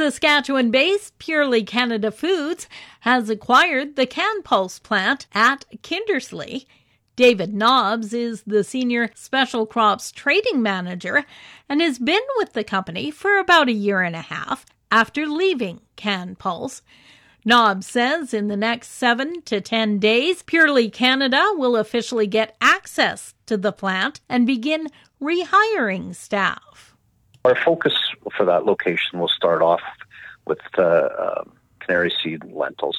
Saskatchewan based Purely Canada Foods has acquired the CanPulse plant at Kindersley. David Nobbs is the senior special crops trading manager and has been with the company for about a year and a half after leaving CanPulse. Nobbs says in the next seven to ten days, Purely Canada will officially get access to the plant and begin rehiring staff. Our focus for that location we'll start off with uh, canary seed and lentils,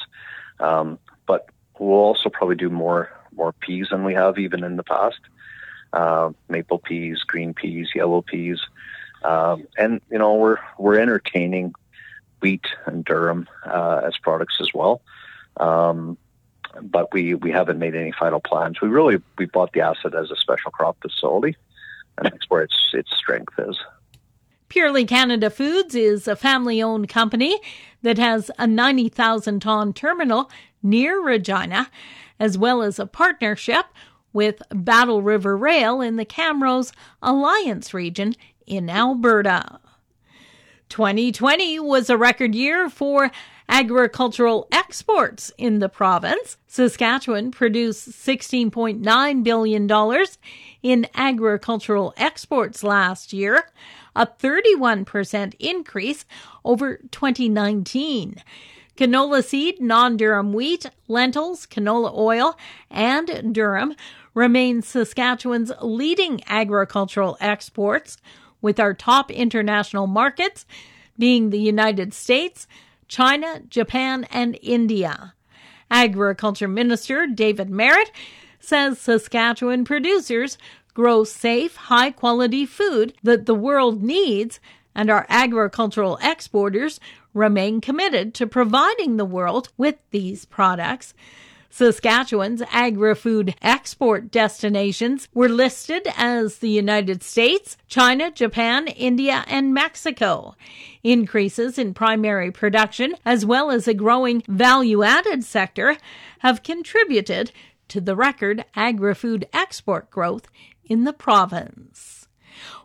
um, but we'll also probably do more more peas than we have even in the past. Uh, maple peas, green peas, yellow peas, um, and you know we're we're entertaining wheat and durum uh, as products as well. Um, but we, we haven't made any final plans. We really we bought the asset as a special crop facility, and that's where its its strength is. Purely Canada Foods is a family owned company that has a 90,000 ton terminal near Regina, as well as a partnership with Battle River Rail in the Camrose Alliance region in Alberta. 2020 was a record year for agricultural exports in the province. Saskatchewan produced $16.9 billion in agricultural exports last year, a 31% increase over 2019. Canola seed, non durum wheat, lentils, canola oil, and durum remain Saskatchewan's leading agricultural exports, with our top international markets being the United States, China, Japan, and India. Agriculture Minister David Marit says Saskatchewan producers grow safe, high quality food that the world needs, and our agricultural exporters remain committed to providing the world with these products. Saskatchewan's agri food export destinations were listed as the United States, China, Japan, India, and Mexico. Increases in primary production, as well as a growing value added sector, have contributed to the record agri food export growth in the province.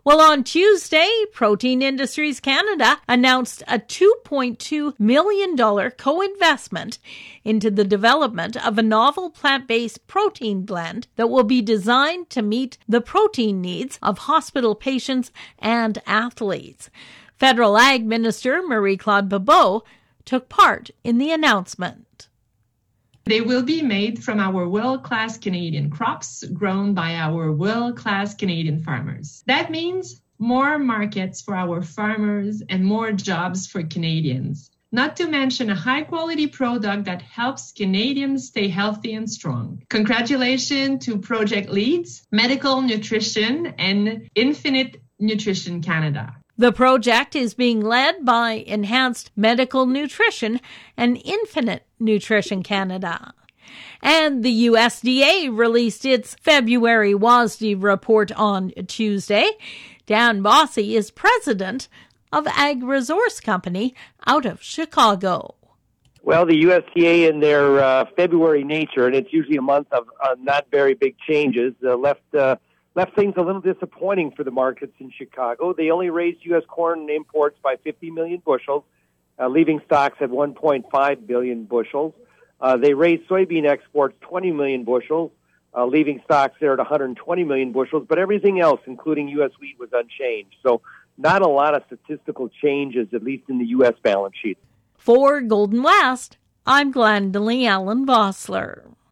Well, on Tuesday, Protein Industries Canada announced a $2.2 million co investment into the development of a novel plant based protein blend that will be designed to meet the protein needs of hospital patients and athletes. Federal Ag Minister Marie Claude Bibeau took part in the announcement. They will be made from our world class Canadian crops grown by our world class Canadian farmers. That means more markets for our farmers and more jobs for Canadians. Not to mention a high quality product that helps Canadians stay healthy and strong. Congratulations to project leads, Medical Nutrition, and Infinite Nutrition Canada. The project is being led by Enhanced Medical Nutrition and Infinite Nutrition Canada. And the USDA released its February WASDE report on Tuesday. Dan Basse is president of Ag Resource Company out of Chicago. Well, the USDA in their uh, February nature, and it's usually a month of uh, not very big changes, uh, left uh, left things a little disappointing for the markets in Chicago. They only raised U.S. corn imports by 50 million bushels, uh, leaving stocks at 1.5 billion bushels. Uh, they raised soybean exports 20 million bushels, uh, leaving stocks there at 120 million bushels. But everything else, including U.S. wheat, was unchanged. So not a lot of statistical changes, at least in the U.S. balance sheet. For Golden West, I'm Glendalee Allen Vossler.